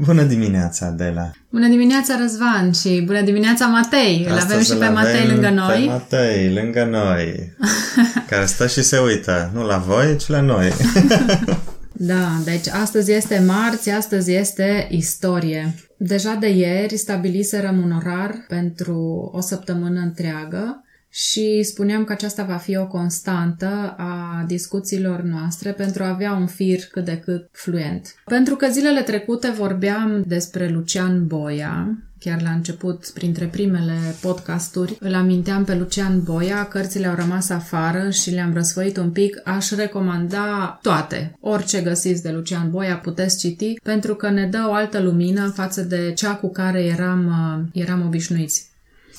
Bună dimineața, Adela! Bună dimineața, Răzvan și bună dimineața, Matei! Îl avem și pe Matei lângă noi. Pe Matei lângă noi, care stă și se uită, nu la voi, ci la noi. da, deci astăzi este marți, astăzi este istorie. Deja de ieri stabiliserăm un orar pentru o săptămână întreagă și spuneam că aceasta va fi o constantă a discuțiilor noastre pentru a avea un fir cât de cât fluent. Pentru că zilele trecute vorbeam despre Lucian Boia, chiar la început, printre primele podcasturi, îl aminteam pe Lucian Boia, cărțile au rămas afară și le-am răsfăit un pic, aș recomanda toate. Orice găsiți de Lucian Boia puteți citi, pentru că ne dă o altă lumină față de cea cu care eram, uh, eram obișnuiți.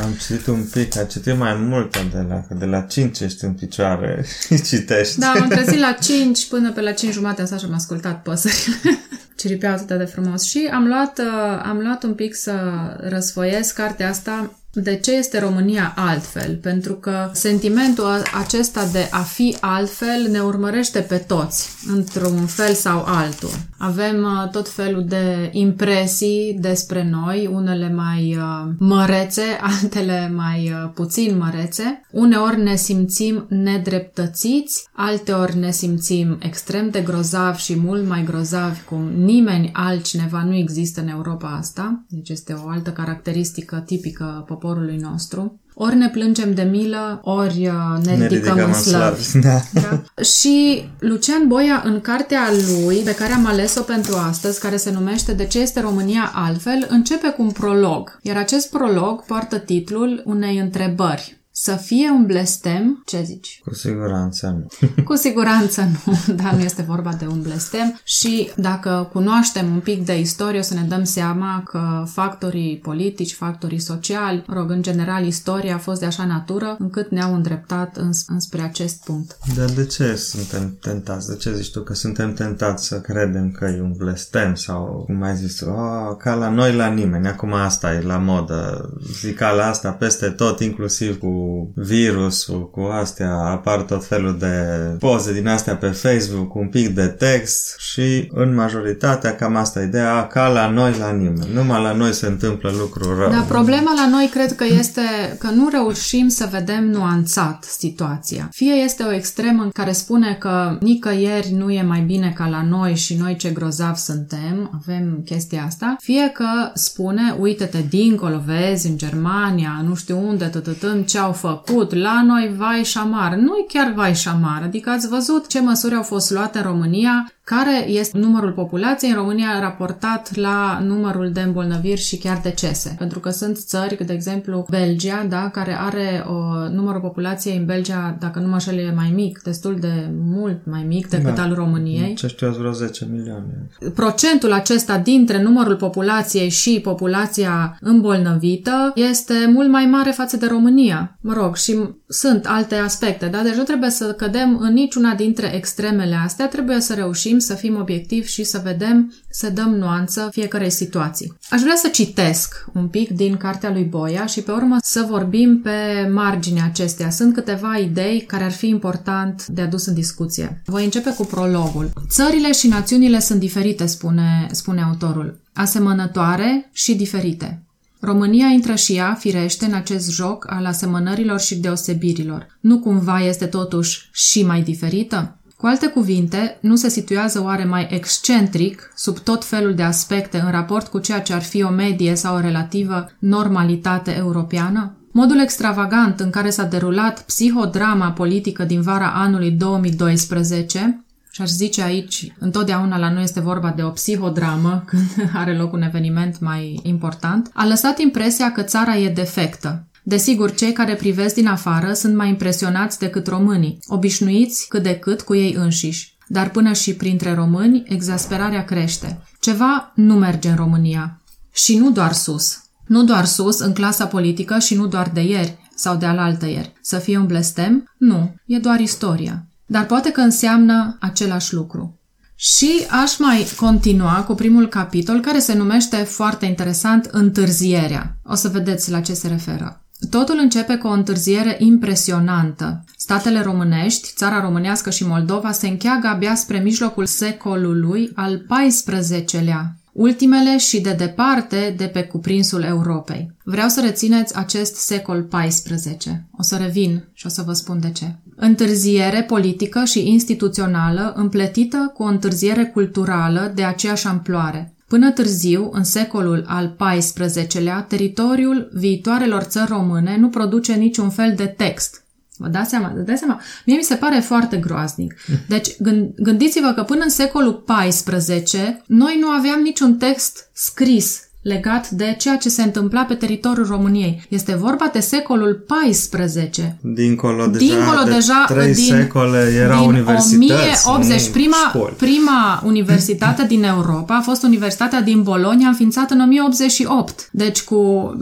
Am citit un pic, a citit mai mult de la, că de la 5 ești în picioare și citești. Da, am trezit la 5 până pe la 5 jumate așa și am ascultat păsările. Ciripeau atât de frumos. Și am luat, uh, am luat un pic să răsfoiesc cartea asta de ce este România altfel? Pentru că sentimentul acesta de a fi altfel ne urmărește pe toți, într-un fel sau altul. Avem uh, tot felul de impresii despre noi, unele mai uh, mărețe, altele mai uh, puțin mărețe. Uneori ne simțim nedreptățiți, alteori ne simțim extrem de grozavi și mult mai grozavi cum nimeni altcineva nu există în Europa asta. Deci este o altă caracteristică tipică poporului nostru. Ori ne plângem de milă, ori uh, ne, ne ridicăm, ridicăm în slăv. Da. Da? Și Lucian Boia, în cartea lui, pe care am ales-o pentru astăzi, care se numește De ce este România altfel, începe cu un prolog. Iar acest prolog poartă titlul unei întrebări. Să fie un blestem, ce zici? Cu siguranță nu. Cu siguranță nu, dar nu este vorba de un blestem și dacă cunoaștem un pic de istorie o să ne dăm seama că factorii politici, factorii sociali, rog, în general istoria a fost de așa natură încât ne-au îndreptat îns- înspre acest punct. Dar de ce suntem tentați? De ce zici tu că suntem tentați să credem că e un blestem sau cum ai zis, oh, ca la noi la nimeni, acum asta e la modă, zicala asta peste tot, inclusiv cu virusul, cu astea, apar tot felul de poze din astea pe Facebook, cu un pic de text și în majoritatea cam asta e ideea, ca la noi la nimeni. Numai la noi se întâmplă lucruri rău. Dar problema la noi cred că este că nu reușim să vedem nuanțat situația. Fie este o extremă în care spune că nicăieri nu e mai bine ca la noi și noi ce grozav suntem, avem chestia asta, fie că spune, uite-te dincolo, vezi, în Germania, nu știu unde, tătătâm, ce au au făcut, la noi vai și șamar. Nu-i chiar vai și șamar, adică ați văzut ce măsuri au fost luate în România care este numărul populației în România raportat la numărul de îmbolnăviri și chiar decese. Pentru că sunt țări, de exemplu Belgia, da, care are o, numărul populației în Belgia, dacă nu mă șel, e mai mic, destul de mult mai mic decât da. al României. Ce știu, vreo 10 milioane. Procentul acesta dintre numărul populației și populația îmbolnăvită este mult mai mare față de România. Mă rog, și sunt alte aspecte, da? Deci nu trebuie să cădem în niciuna dintre extremele astea, trebuie să reușim reușim să fim obiectivi și să vedem, să dăm nuanță fiecarei situații. Aș vrea să citesc un pic din cartea lui Boia și pe urmă să vorbim pe marginea acestea. Sunt câteva idei care ar fi important de adus în discuție. Voi începe cu prologul. Țările și națiunile sunt diferite, spune, spune autorul, asemănătoare și diferite. România intră și ea, firește, în acest joc al asemănărilor și deosebirilor. Nu cumva este totuși și mai diferită? Cu alte cuvinte, nu se situează oare mai excentric, sub tot felul de aspecte, în raport cu ceea ce ar fi o medie sau o relativă normalitate europeană? Modul extravagant în care s-a derulat psihodrama politică din vara anului 2012, și aș zice aici, întotdeauna la noi este vorba de o psihodramă când are loc un eveniment mai important, a lăsat impresia că țara e defectă, Desigur, cei care privesc din afară sunt mai impresionați decât românii, obișnuiți cât de cât cu ei înșiși. Dar până și printre români, exasperarea crește. Ceva nu merge în România. Și nu doar sus. Nu doar sus, în clasa politică și nu doar de ieri sau de alaltă ieri. Să fie un blestem? Nu, e doar istoria. Dar poate că înseamnă același lucru. Și aș mai continua cu primul capitol care se numește foarte interesant Întârzierea. O să vedeți la ce se referă. Totul începe cu o întârziere impresionantă. Statele românești, țara românească și Moldova se încheagă abia spre mijlocul secolului al XIV-lea. ultimele și de departe de pe cuprinsul Europei. Vreau să rețineți acest secol XIV. O să revin și o să vă spun de ce. Întârziere politică și instituțională împletită cu o întârziere culturală de aceeași amploare. Până târziu, în secolul al XIV-lea, teritoriul viitoarelor țări române nu produce niciun fel de text, Vă dați seama? Vă dați seama? Mie mi se pare foarte groaznic. Deci gândiți-vă că până în secolul XIV noi nu aveam niciun text scris legat de ceea ce se întâmpla pe teritoriul României. Este vorba de secolul XIV. Dincolo deja, Dincolo de deja trei din, secole era din universități. 1080. Prima, prima universitate din Europa a fost Universitatea din Bologna, înființată în 1088. Deci cu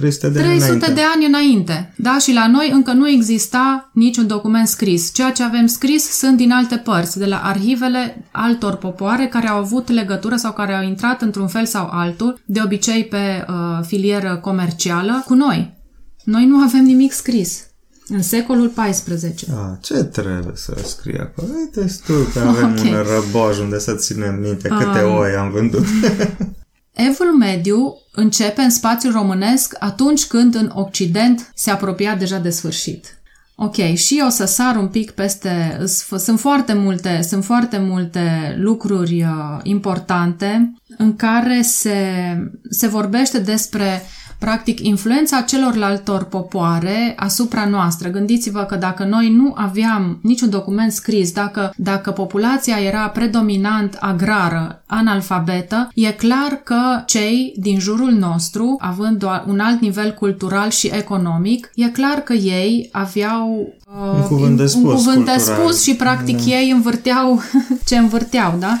300 de 300 ani înainte. de ani înainte. Da, și la noi încă nu exista niciun document scris. Ceea ce avem scris sunt din alte părți, de la arhivele altor popoare care au avut legătură sau care au intrat într-un fel sau altul, de obicei pe uh, filieră comercială, cu noi. Noi nu avem nimic scris. În secolul XIV. A, ce trebuie să scrie acolo? Uite tu că avem okay. un răboj unde să ținem minte câte um, oi am vândut. Evul mediu începe în spațiul românesc atunci când în Occident se apropia deja de sfârșit. Ok, și o să sar un pic peste... Sunt foarte multe, sunt foarte multe lucruri uh, importante în care se, se vorbește despre practic influența celorlaltor popoare asupra noastră. Gândiți-vă că dacă noi nu aveam niciun document scris, dacă, dacă populația era predominant agrară, analfabetă, e clar că cei din jurul nostru, având un alt nivel cultural și economic, e clar că ei aveau uh, un cuvânt de spus, un cuvânt de spus și practic da. ei învârteau ce învârteau, da?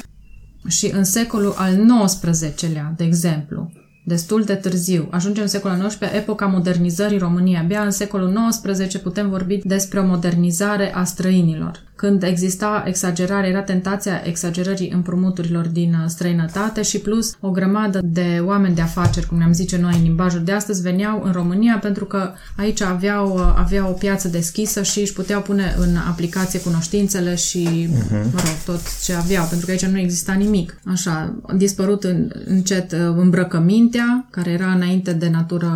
Și în secolul al XIX-lea, de exemplu, destul de târziu. Ajungem în secolul XIX, epoca modernizării României. Abia în secolul XIX putem vorbi despre o modernizare a străinilor când exista exagerare, era tentația exagerării împrumuturilor din uh, străinătate și plus o grămadă de oameni de afaceri, cum ne-am zice noi în limbajul de astăzi, veneau în România pentru că aici aveau, uh, aveau o piață deschisă și își puteau pune în aplicație cunoștințele și, uh-huh. mă rog, tot ce aveau, pentru că aici nu exista nimic. Așa, a dispărut în, încet uh, îmbrăcămintea, care era înainte de natură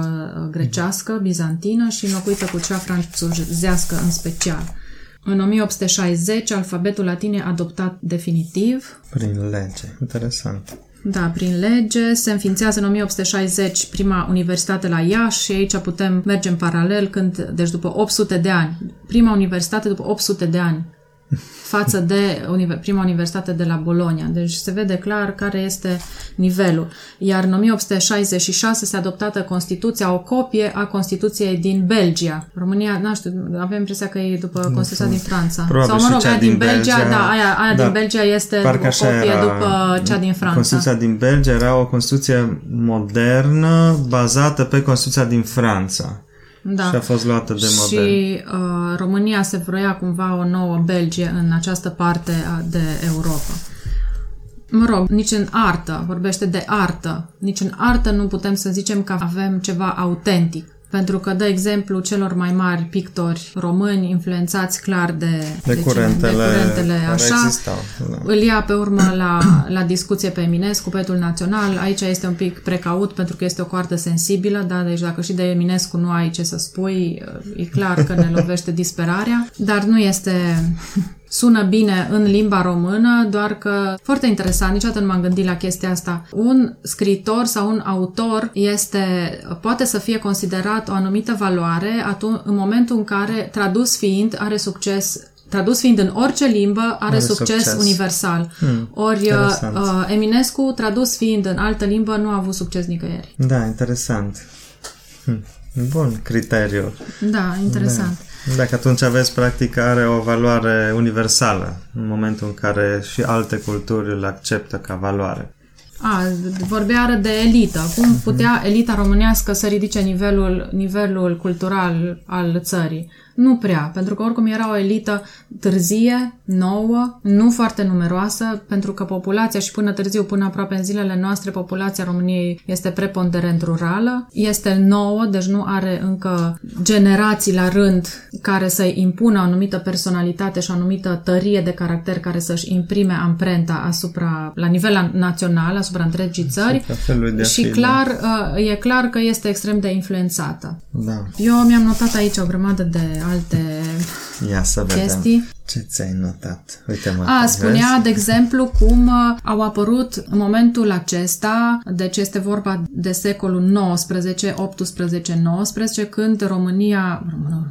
grecească, bizantină și înlocuită cu cea franțuzească în special. În 1860, alfabetul latin e adoptat definitiv. Prin lege. Interesant. Da, prin lege. Se înființează în 1860 prima universitate la Iași și aici putem merge în paralel când, deci după 800 de ani, prima universitate după 800 de ani față de prima universitate de la Bologna. Deci se vede clar care este nivelul. Iar în 1866 se adoptată Constituția, o copie a Constituției din Belgia. România, nu știu, avem impresia că e după Constituția din Franța. Probabil Sau, mă rog, aia din, Belgia, Belgia, da, aia, aia da, din Belgia este o copie era, după cea din Franța. Constituția din Belgia era o Constituție modernă bazată pe Constituția din Franța. Da. Și a fost luată de model. Și uh, România se vroia cumva o nouă Belgie în această parte de Europa. Mă rog, nici în artă, vorbește de artă, nici în artă nu putem să zicem că avem ceva autentic pentru că dă exemplu celor mai mari pictori români influențați clar de, de, de, curentele, de curentele așa. Existau, da. Îl ia pe urmă la, la discuție pe Eminescu, poetul național. Aici este un pic precaut pentru că este o coartă sensibilă, da? deci dacă și de Eminescu nu ai ce să spui, e clar că ne lovește disperarea, dar nu este sună bine în limba română, doar că foarte interesant, niciodată nu m-am gândit la chestia asta. Un scriitor sau un autor este, poate să fie considerat o anumită valoare atunci, în momentul în care, tradus fiind, are succes tradus fiind în orice limbă, are, are succes, succes universal. Hmm, Ori uh, Eminescu, tradus fiind în altă limbă, nu a avut succes nicăieri. Da, interesant. Hmm. Bun criteriu. Da, interesant. Da. Dacă atunci aveți, practic, are o valoare universală în momentul în care și alte culturi îl acceptă ca valoare. A, vorbea de elită. Cum mhm. putea elita românească să ridice nivelul, nivelul cultural al țării? Nu prea, pentru că oricum era o elită târzie, nouă, nu foarte numeroasă, pentru că populația și până târziu, până aproape în zilele noastre, populația României este preponderent rurală, este nouă, deci nu are încă generații la rând care să-i impună o anumită personalitate și o anumită tărie de caracter care să-și imprime amprenta asupra, la nivel național, asupra întregii țări Asupra felului de a și fi, clar, uh, e clar că este extrem de influențată. Da. Eu mi-am notat aici o grămadă de alte Ia să vedem. chestii. Ce ți-ai notat? Uite mă. A, spunea, de exemplu, cum uh, au apărut în momentul acesta, deci este vorba de secolul 19, 18, 19, când România,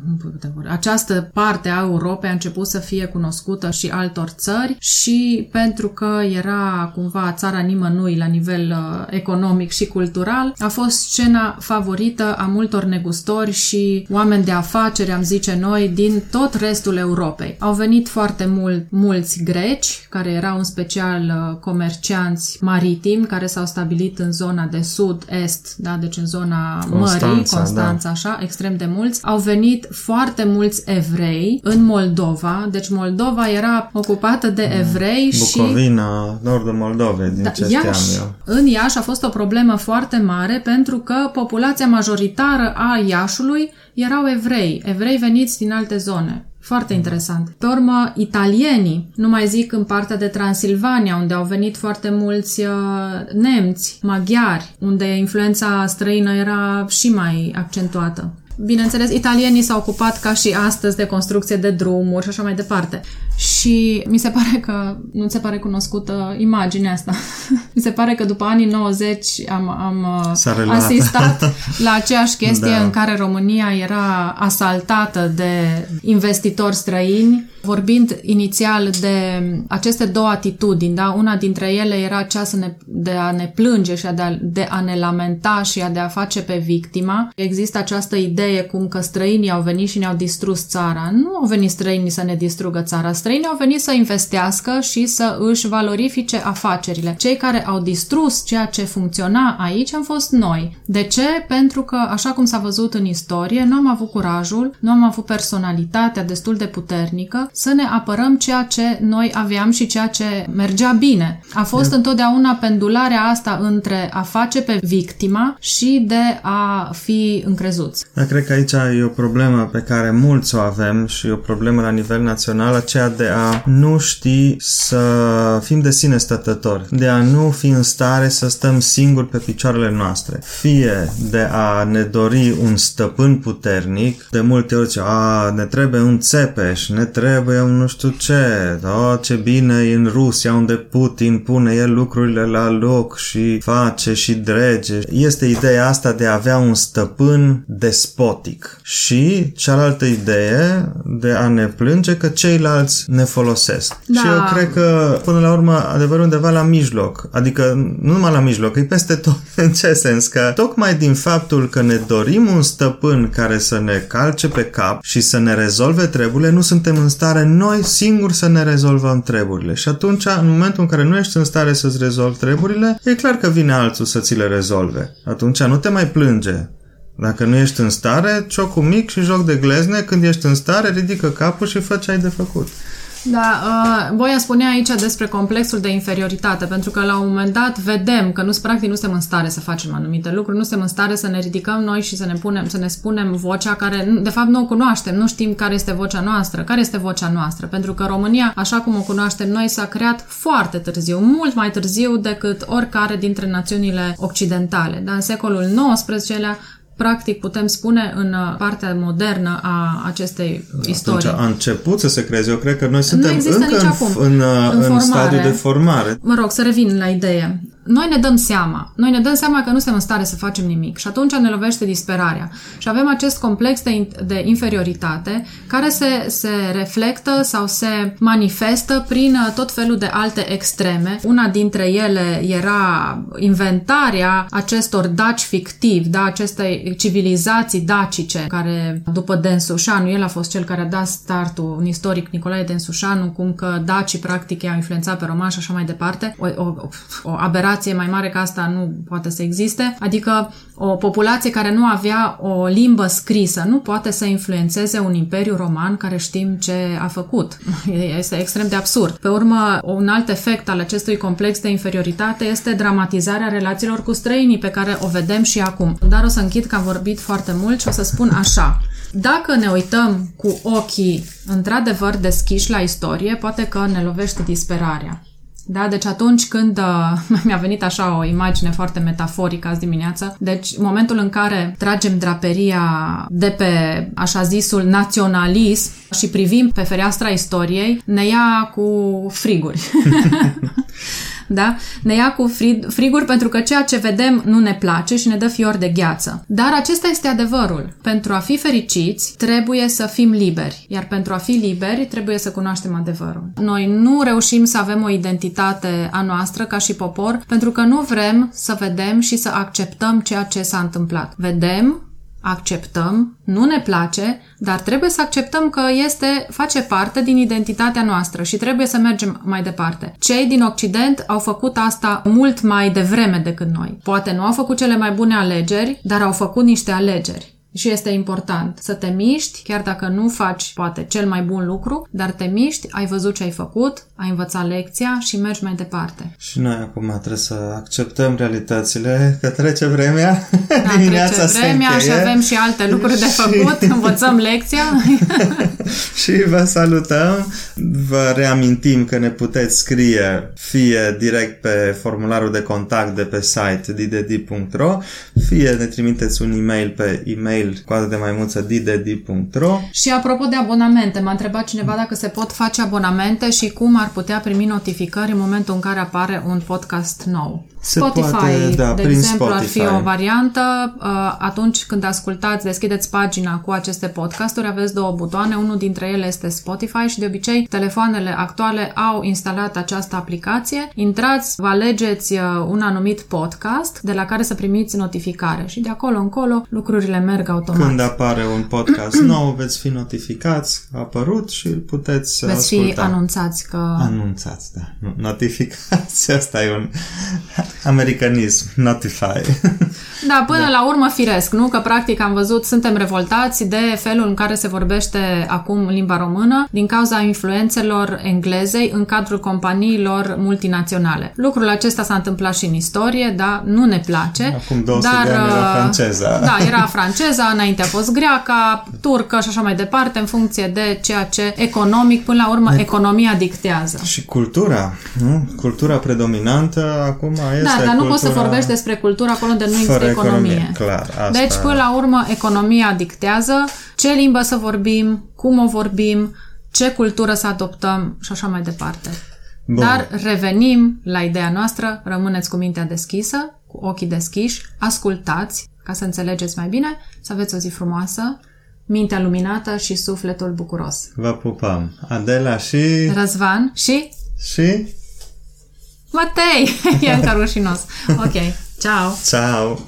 nu pot vorbi, această parte a Europei a început să fie cunoscută și altor țări și pentru că era cumva țara nimănui la nivel uh, economic și cultural, a fost scena favorită a multor negustori și oameni de afaceri, am zice noi, din tot restul Europei. Au venit foarte mult, mulți greci, care erau în special uh, comercianți maritimi, care s-au stabilit în zona de sud-est, da, deci în zona Constanța, mării, Constanța, așa, extrem de mulți. Au venit foarte mulți evrei în Moldova, deci Moldova era ocupată de evrei și... Bucovina, nordul Moldovei, din Da, ce știam Iași, eu. în Iași a fost o problemă foarte mare pentru că populația majoritară a Iașului erau evrei, evrei veniți din alte zone. Foarte interesant. Pe urmă, italienii, nu mai zic în partea de Transilvania, unde au venit foarte mulți uh, nemți, maghiari, unde influența străină era și mai accentuată. Bineînțeles, italienii s-au ocupat ca și astăzi de construcție de drumuri și așa mai departe. Și mi se pare că nu ți se pare cunoscută imaginea asta. mi se pare că după anii 90 am, am S-a uh, reluat. asistat la aceeași chestie Da. în care România era asaltată de investitori străini, vorbind inițial de aceste două atitudini, da? Una dintre ele era cea să ne, de a ne plânge și a de, a, de a ne lamenta și a de a face pe victima. Există această idee cum că străinii au venit și ne-au distrus țara. Nu au venit străinii să ne distrugă țara. Străinii au venit să investească și să își valorifice afacerile. Cei care au distrus ceea ce funcționa aici am fost noi. De ce? Pentru că, așa cum s-a văzut în istorie, nu am avut curajul, nu am avut personalitatea destul de puternică să ne apărăm ceea ce noi aveam și ceea ce mergea bine. A fost întotdeauna pendularea asta între a face pe victima și de a fi încrezuți. Dar cred că aici e o problemă pe care mulți o avem și e o problemă la nivel național, aceea de a nu ști să fim de sine stătători, de a nu fi în stare să stăm singuri pe picioarele noastre. Fie de a ne dori un stăpân puternic, de multe ori zice, a, ne trebuie un țepeș, ne trebuie un nu știu ce, da, ce bine e în Rusia unde Putin pune el lucrurile la loc și face și drege. Este ideea asta de a avea un stăpân despotic și cealaltă idee de a ne plânge că ceilalți ne folosesc. Da. Și eu cred că până la urmă adevărul undeva la mijloc, adică nu numai la mijloc, e peste tot. În ce sens? Că tocmai din faptul că ne dorim un stăpân care să ne calce pe cap și să ne rezolve treburile, nu suntem în stare noi singuri să ne rezolvăm treburile. Și atunci, în momentul în care nu ești în stare să-ți rezolvi treburile, e clar că vine altul să ți le rezolve. Atunci nu te mai plânge. Dacă nu ești în stare, ciocul mic și joc de glezne, când ești în stare, ridică capul și fă ce ai de făcut. Da, uh, Boia spunea aici despre complexul de inferioritate, pentru că la un moment dat vedem că nu, practic nu suntem în stare să facem anumite lucruri, nu suntem în stare să ne ridicăm noi și să ne, punem, să ne spunem vocea care, nu- de fapt, nu o cunoaștem, nu știm care este vocea noastră, care este vocea noastră, pentru că România, așa cum o cunoaștem noi, s-a creat foarte târziu, mult mai târziu decât oricare dintre națiunile occidentale. Dar în secolul XIX-lea, practic, putem spune în uh, partea modernă a acestei istorii. Atunci a început să se creeze. Eu cred că noi suntem există încă nici în, acum. în, uh, În în, formare. stadiu de formare. Mă rog, să revin la idee. Noi ne dăm seama. Noi ne dăm seama că nu suntem în stare să facem nimic și atunci ne lovește disperarea. Și avem acest complex de, in- de inferioritate care se, se reflectă sau se manifestă prin uh, tot felul de alte extreme. Una dintre ele era inventarea acestor daci fictivi, da, acestei civilizații dacice, care după Densușanu, el a fost cel care a dat startul, un istoric Nicolae Densușanu, cum că dacii practic i-au influențat pe romani și așa mai departe. O, o, o aberație mai mare ca asta nu poate să existe. Adică o populație care nu avea o limbă scrisă nu poate să influențeze un imperiu roman care știm ce a făcut. Este extrem de absurd. Pe urmă, un alt efect al acestui complex de inferioritate este dramatizarea relațiilor cu străinii pe care o vedem și acum. Dar o să închid că am vorbit foarte mult și o să spun așa. Dacă ne uităm cu ochii într-adevăr deschiși la istorie, poate că ne lovește disperarea. Da? Deci atunci când uh, mi-a venit așa o imagine foarte metaforică azi dimineață, deci momentul în care tragem draperia de pe așa zisul naționalism și privim pe fereastra istoriei, ne ia cu friguri. da? Ne ia cu friguri pentru că ceea ce vedem nu ne place și ne dă fior de gheață. Dar acesta este adevărul. Pentru a fi fericiți, trebuie să fim liberi. Iar pentru a fi liberi, trebuie să cunoaștem adevărul. Noi nu reușim să avem o identitate a noastră ca și popor pentru că nu vrem să vedem și să acceptăm ceea ce s-a întâmplat. Vedem, acceptăm, nu ne place, dar trebuie să acceptăm că este, face parte din identitatea noastră și trebuie să mergem mai departe. Cei din Occident au făcut asta mult mai devreme decât noi. Poate nu au făcut cele mai bune alegeri, dar au făcut niște alegeri. Și este important să te miști, chiar dacă nu faci, poate, cel mai bun lucru, dar te miști, ai văzut ce ai făcut, ai învățat lecția și mergi mai departe. Și noi acum trebuie să acceptăm realitățile, că trece vremea, da, dimineața trece vremea și avem și alte lucruri de făcut, învățăm lecția. și vă salutăm, vă reamintim că ne puteți scrie fie direct pe formularul de contact de pe site ddd.ro, fie ne trimiteți un e-mail pe e-mail mail coadă de maimuță ddd.ro Și apropo de abonamente, m-a întrebat cineva dacă se pot face abonamente și cum ar putea primi notificări în momentul în care apare un podcast nou. Se Spotify, poate, da, de prin exemplu, Spotify. ar fi o variantă. Uh, atunci când ascultați, deschideți pagina cu aceste podcasturi, aveți două butoane. Unul dintre ele este Spotify și de obicei telefoanele actuale au instalat această aplicație. Intrați, vă alegeți uh, un anumit podcast de la care să primiți notificare și de acolo încolo lucrurile merg automat. Când apare un podcast nou, veți fi notificați, a apărut și îl puteți veți asculta. fi anunțați că... Anunțați, da. Notificați, asta e un Americanism, notify. Da, până da. la urmă firesc, nu? Că practic am văzut, suntem revoltați de felul în care se vorbește acum limba română din cauza influențelor englezei în cadrul companiilor multinaționale. Lucrul acesta s-a întâmplat și în istorie, da, nu ne place. Acum 200 dar, de ani era uh, franceza. Da, era franceza, înainte a fost greaca, turcă și așa mai departe, în funcție de ceea ce economic, până la urmă, e... economia dictează. Și cultura, nu? Cultura predominantă acum este Da, dar nu poți să vorbești despre cultura acolo unde nu există economie. economie. Clar, asta... Deci, până la urmă, economia dictează ce limbă să vorbim, cum o vorbim, ce cultură să adoptăm și așa mai departe. Bun. Dar revenim la ideea noastră, rămâneți cu mintea deschisă, cu ochii deschiși, ascultați ca să înțelegeți mai bine, să aveți o zi frumoasă, mintea luminată și sufletul bucuros. Vă pupăm! Adela și... Răzvan și... Și... Matei! e încă rușinos. Ok. Ciao. Ciao.